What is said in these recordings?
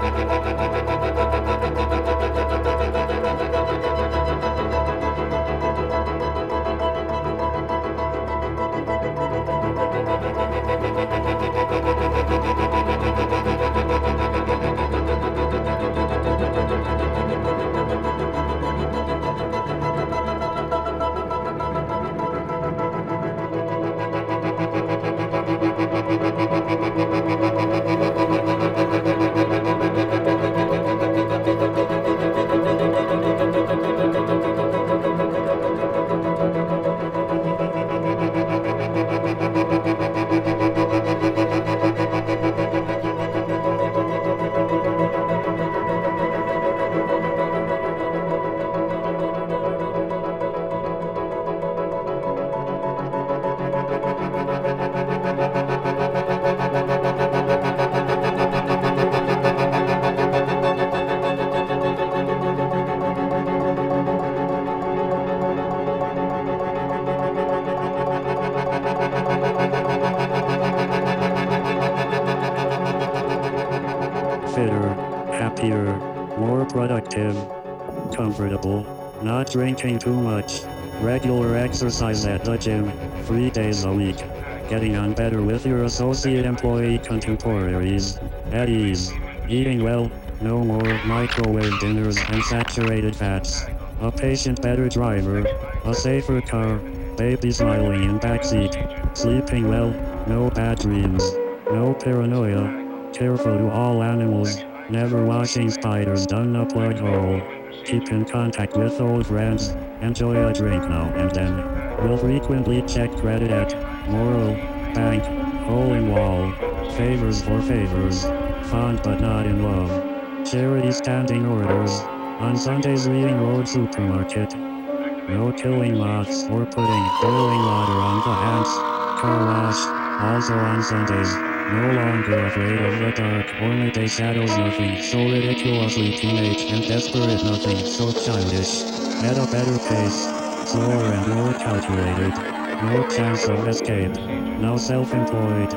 ピピピピピピ drinking too much, regular exercise at the gym, three days a week, getting on better with your associate employee contemporaries, at ease, eating well, no more microwave dinners and saturated fats, a patient better driver, a safer car, baby smiling in backseat, sleeping well, no bad dreams, no paranoia, careful to all animals, never washing spiders down a plug hole. Keep in contact with old friends. Enjoy a drink now and then. Will frequently check credit at Moral, Bank, Hole in Wall. Favors for favors. Fond but not in love. Charity standing orders. On Sundays reading Road Supermarket. No killing moths or putting boiling water on the hands. Car wash. Also on Sundays. No longer afraid of the dark or midday shadows nothing so ridiculously teenage and desperate nothing so childish. At a better pace, slower and more calculated. No chance of escape. Now self-employed.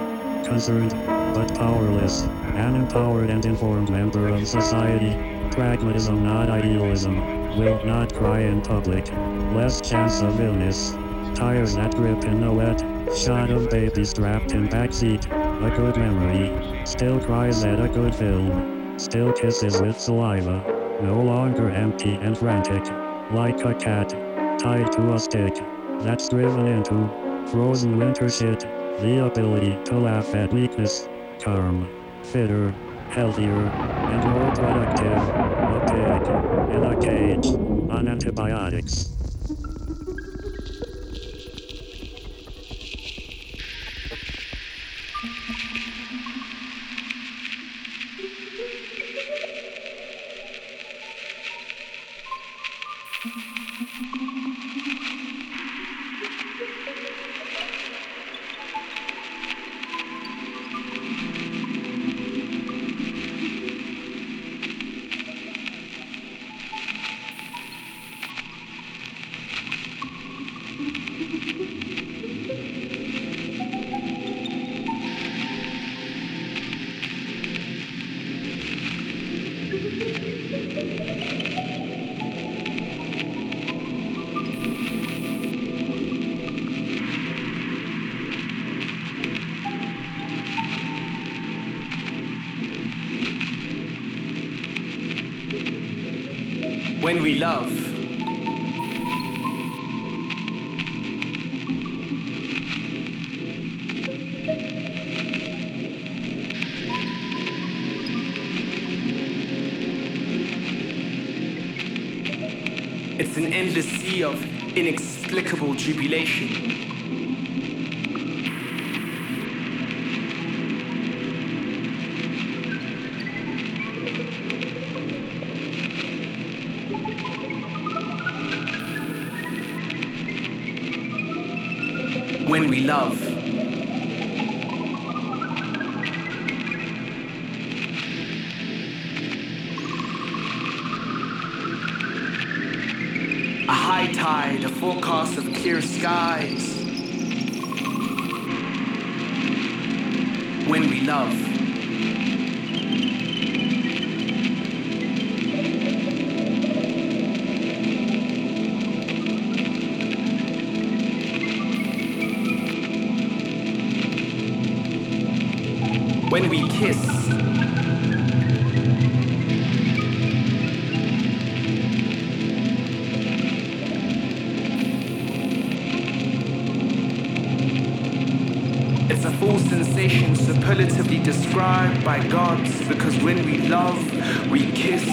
Concerned, but powerless. An empowered and informed member of society. Pragmatism not idealism. Will not cry in public. Less chance of illness. Tires that grip in the wet. Shot of baby strapped in backseat. A good memory. Still cries at a good film. Still kisses with saliva. No longer empty and frantic. Like a cat. Tied to a stick. That's driven into. Frozen winter shit. The ability to laugh at weakness. Calm. Fitter. Healthier. And more productive. A pig. In a cage. On antibiotics. Endless sea of inexplicable jubilation. By gods because when we love, we kiss,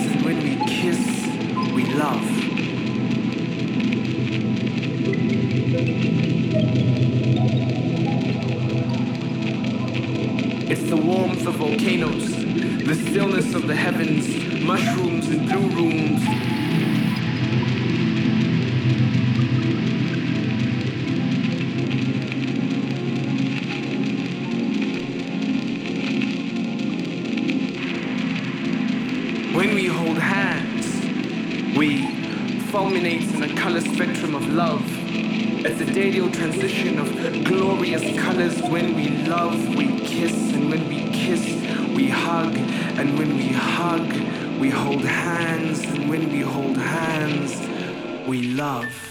It's the daily transition of glorious colors. When we love, we kiss, and when we kiss, we hug, and when we hug, we hold hands, and when we hold hands, we love.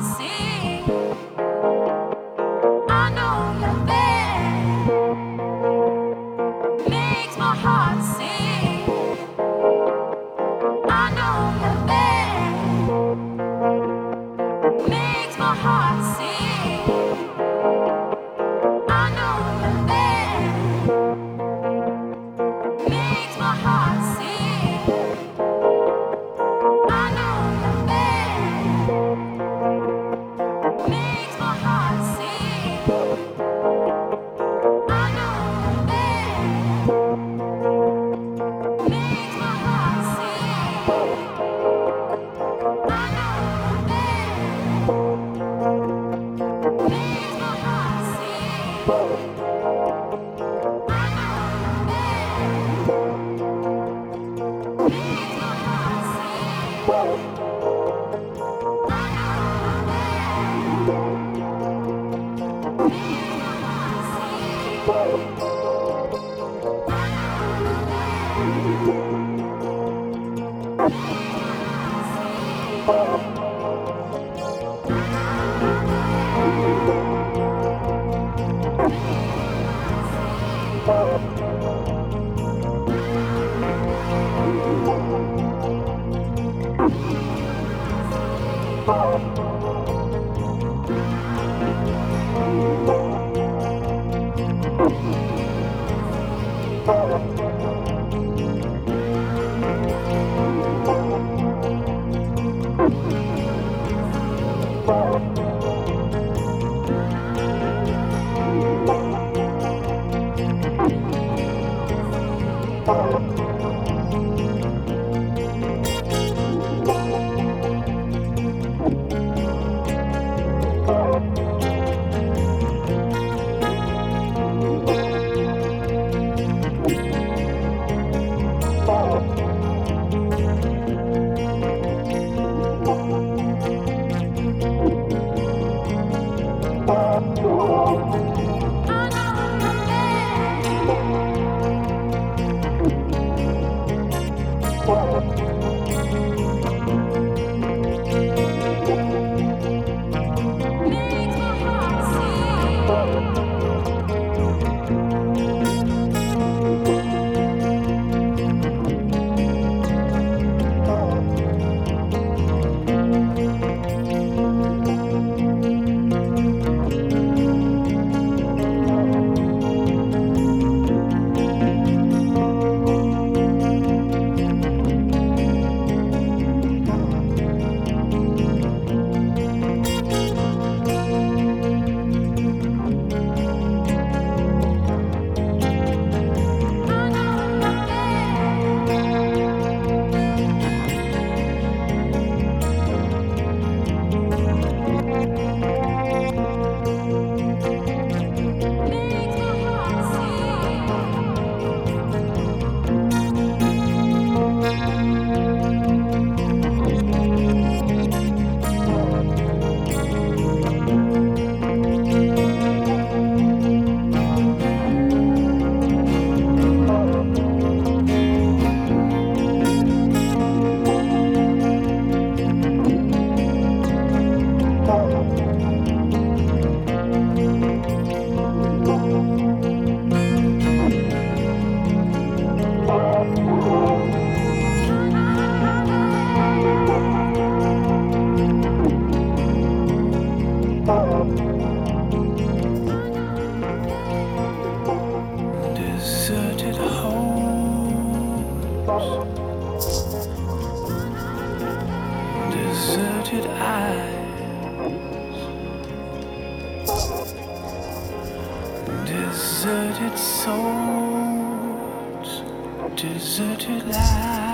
Sim. Deserted souls, deserted lives.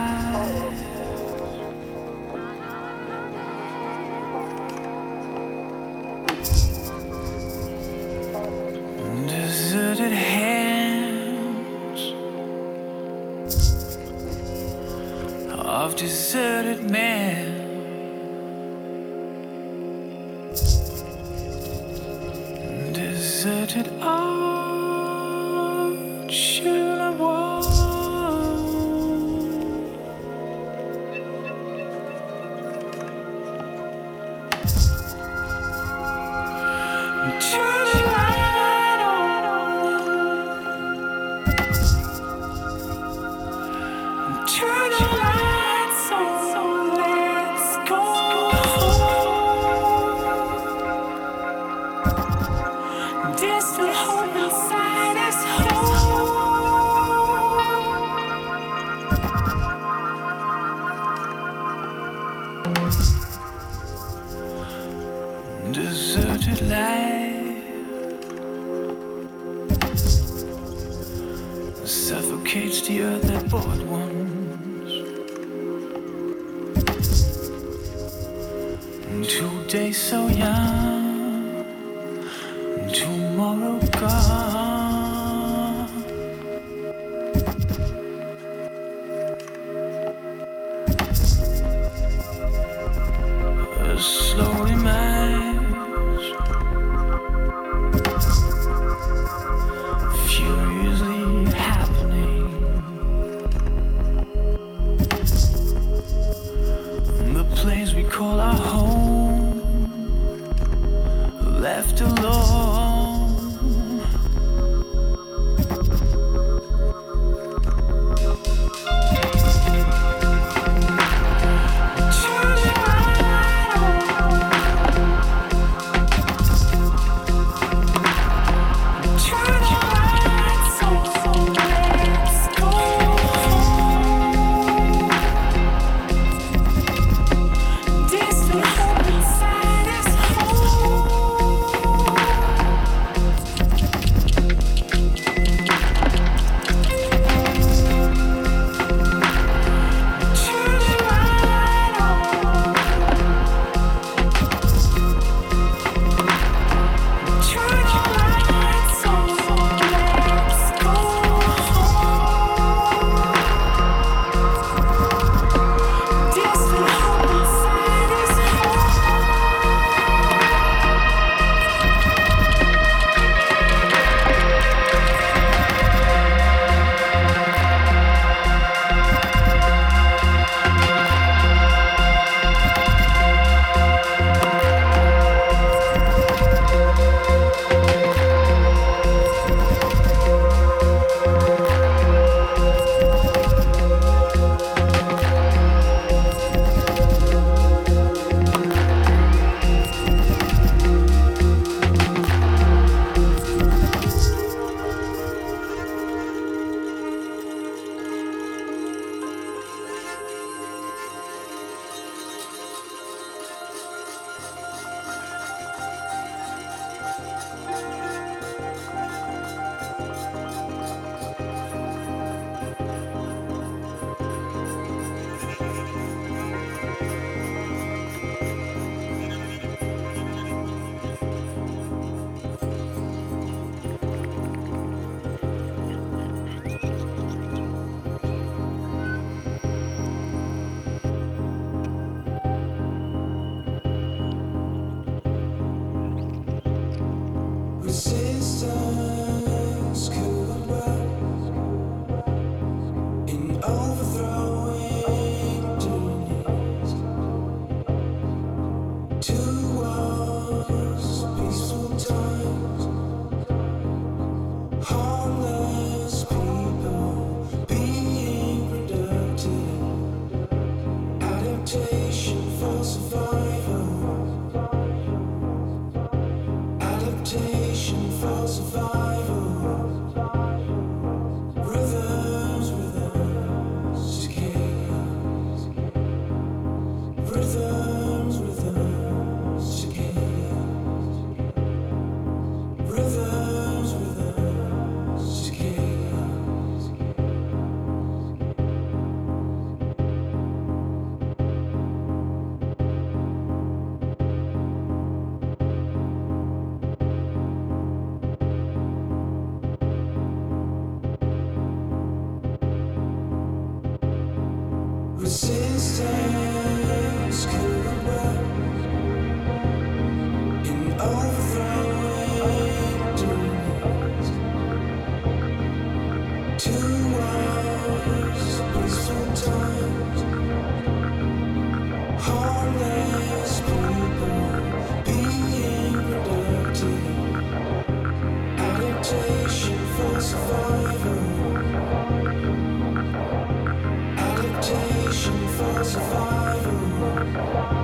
survival.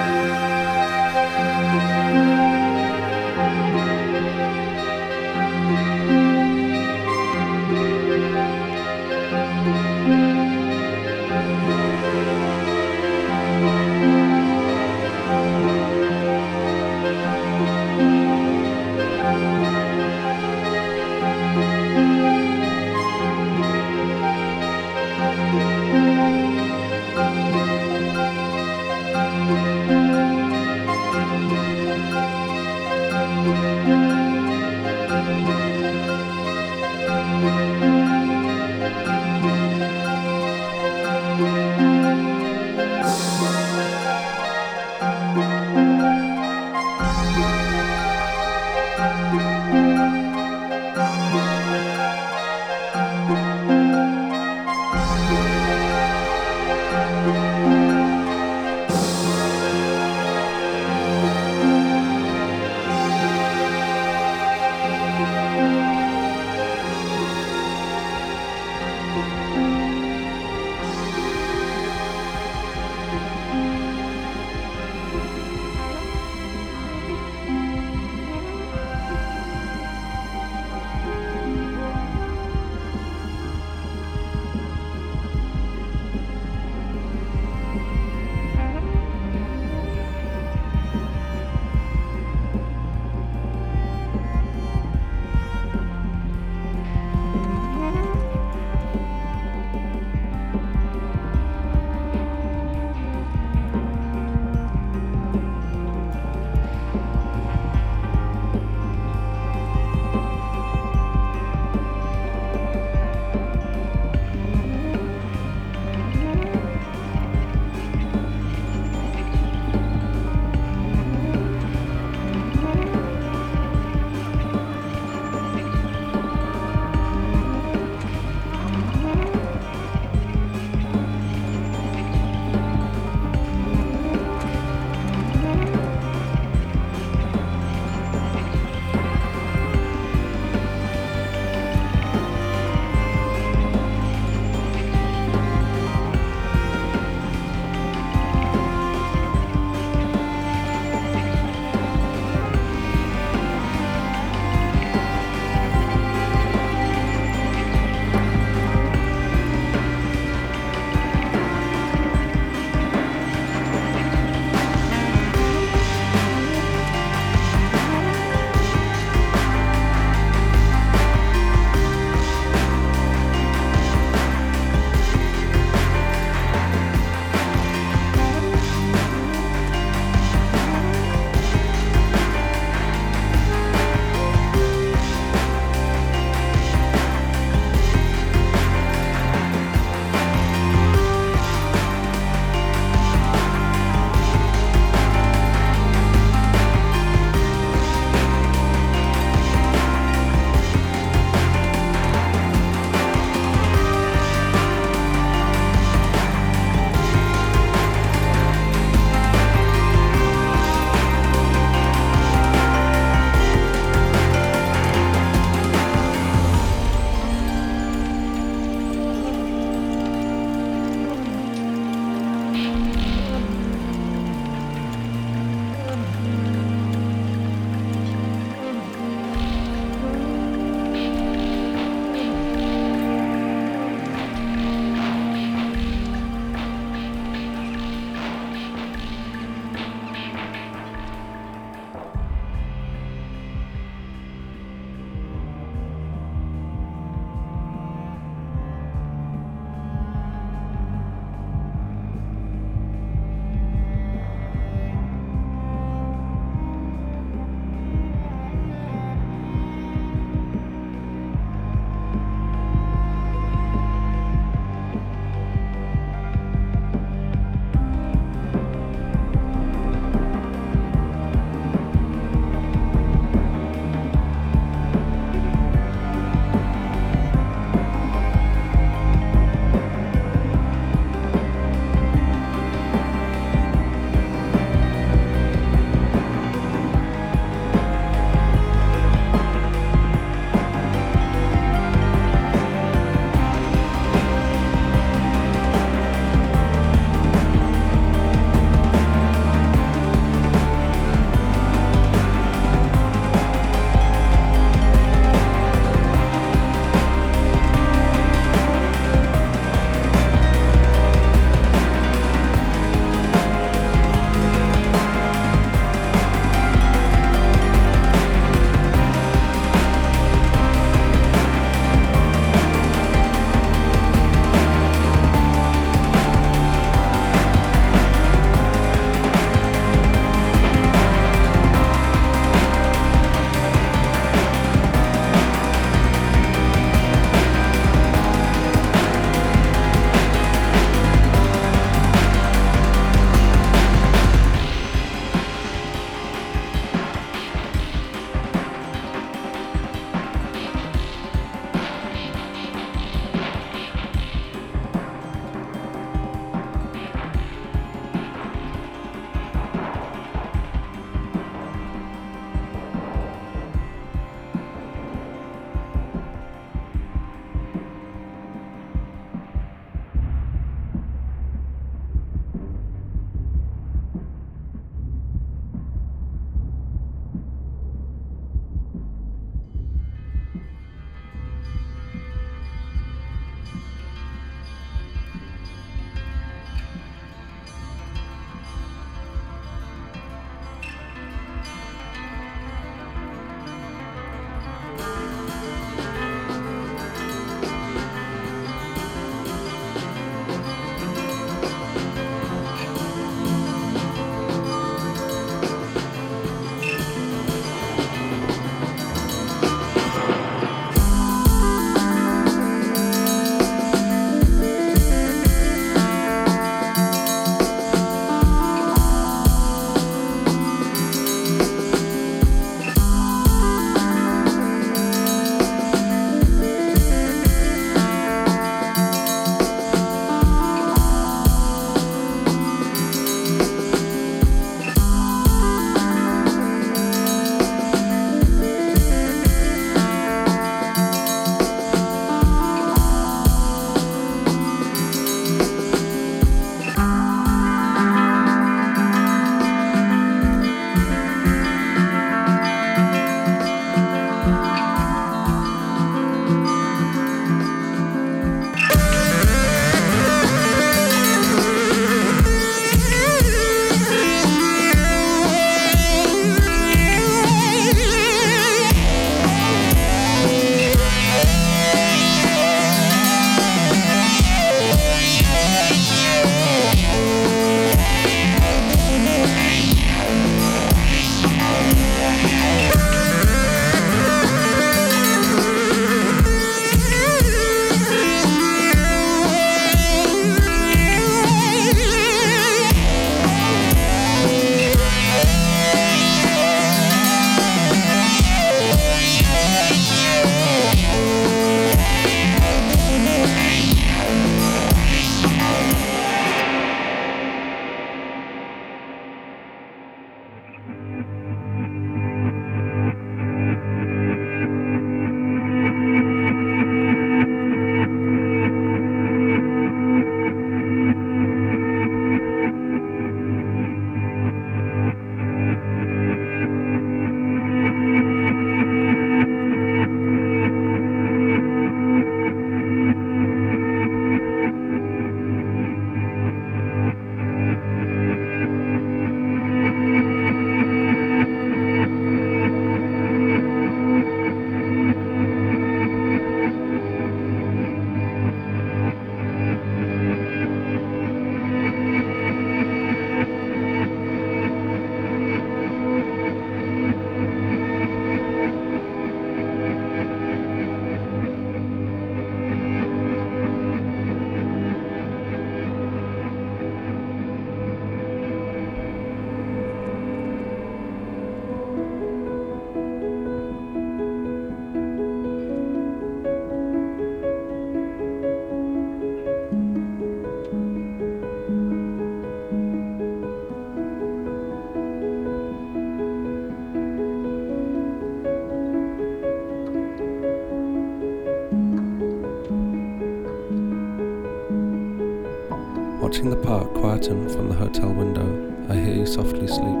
Sleep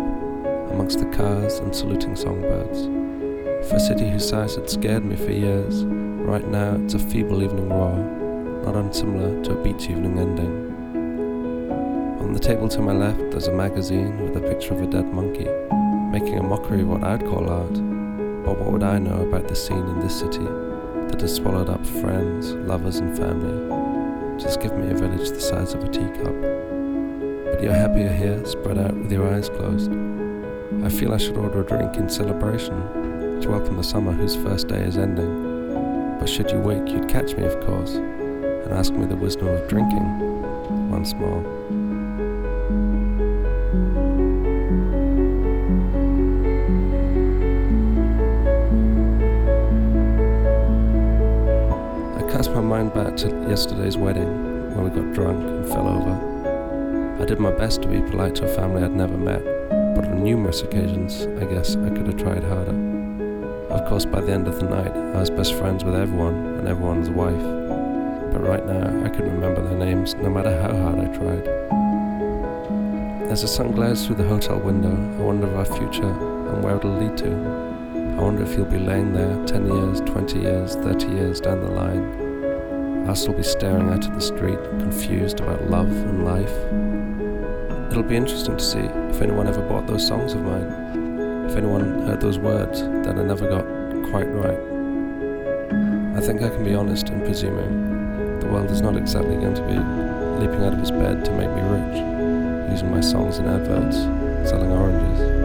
amongst the cars and saluting songbirds. For a city whose size had scared me for years, right now it's a feeble evening roar, not unsimilar to a beach evening ending. On the table to my left, there's a magazine with a picture of a dead monkey, making a mockery of what I'd call art. But what would I know about the scene in this city that has swallowed up friends, lovers, and family? Just give me a village the size of a teacup. You're happier here, spread out with your eyes closed. I feel I should order a drink in celebration to welcome the summer whose first day is ending. But should you wake, you'd catch me, of course, and ask me the wisdom of drinking once more. I cast my mind back to yesterday's wedding when we got drunk and fell over. I did my best to be polite to a family I'd never met, but on numerous occasions, I guess I could have tried harder. Of course, by the end of the night, I was best friends with everyone and everyone's wife. But right now, I couldn't remember their names, no matter how hard I tried. As the sun glares through the hotel window, I wonder of our future and where it'll lead to. I wonder if you'll be laying there 10 years, 20 years, 30 years down the line. I'll still be staring out at the street, confused about love and life. It'll be interesting to see if anyone ever bought those songs of mine, if anyone heard those words that I never got quite right. I think I can be honest in presuming the world is not exactly going to be leaping out of its bed to make me rich, using my songs in adverts, selling oranges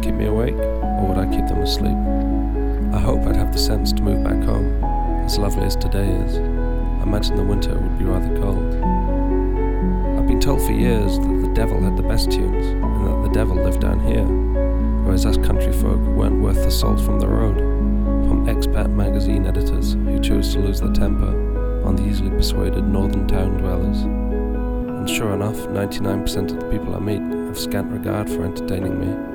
Keep me awake, or would I keep them asleep? I hope I'd have the sense to move back home, as lovely as today is. I imagine the winter would be rather cold. I've been told for years that the devil had the best tunes, and that the devil lived down here, whereas us country folk weren't worth the salt from the road. From expat magazine editors who chose to lose their temper on the easily persuaded northern town dwellers. And sure enough, 99% of the people I meet have scant regard for entertaining me.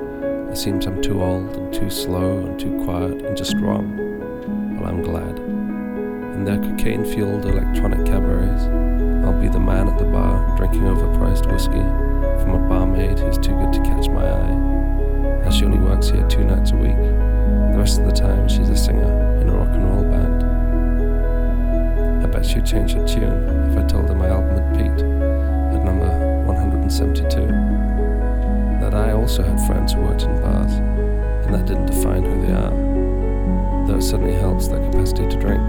It seems I'm too old and too slow and too quiet and just wrong. Well, I'm glad. In their cocaine fueled electronic cabarets, I'll be the man at the bar drinking overpriced whiskey from a barmaid who's too good to catch my eye. As she only works here two nights a week, the rest of the time she's a singer in a rock and roll band. I bet she'd change her tune if I told her my album had peaked at number 172. That I also had friends who worked in bars, and that didn't define who they are, though it certainly helps their capacity to drink.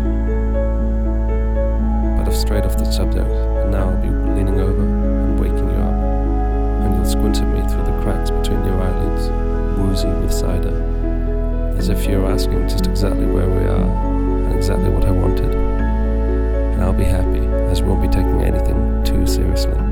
But I've strayed off the subject, and now I'll be leaning over and waking you up, and you'll squint at me through the cracks between your eyelids, woozy with cider, as if you're asking just exactly where we are and exactly what I wanted. And I'll be happy, as we won't be taking anything too seriously.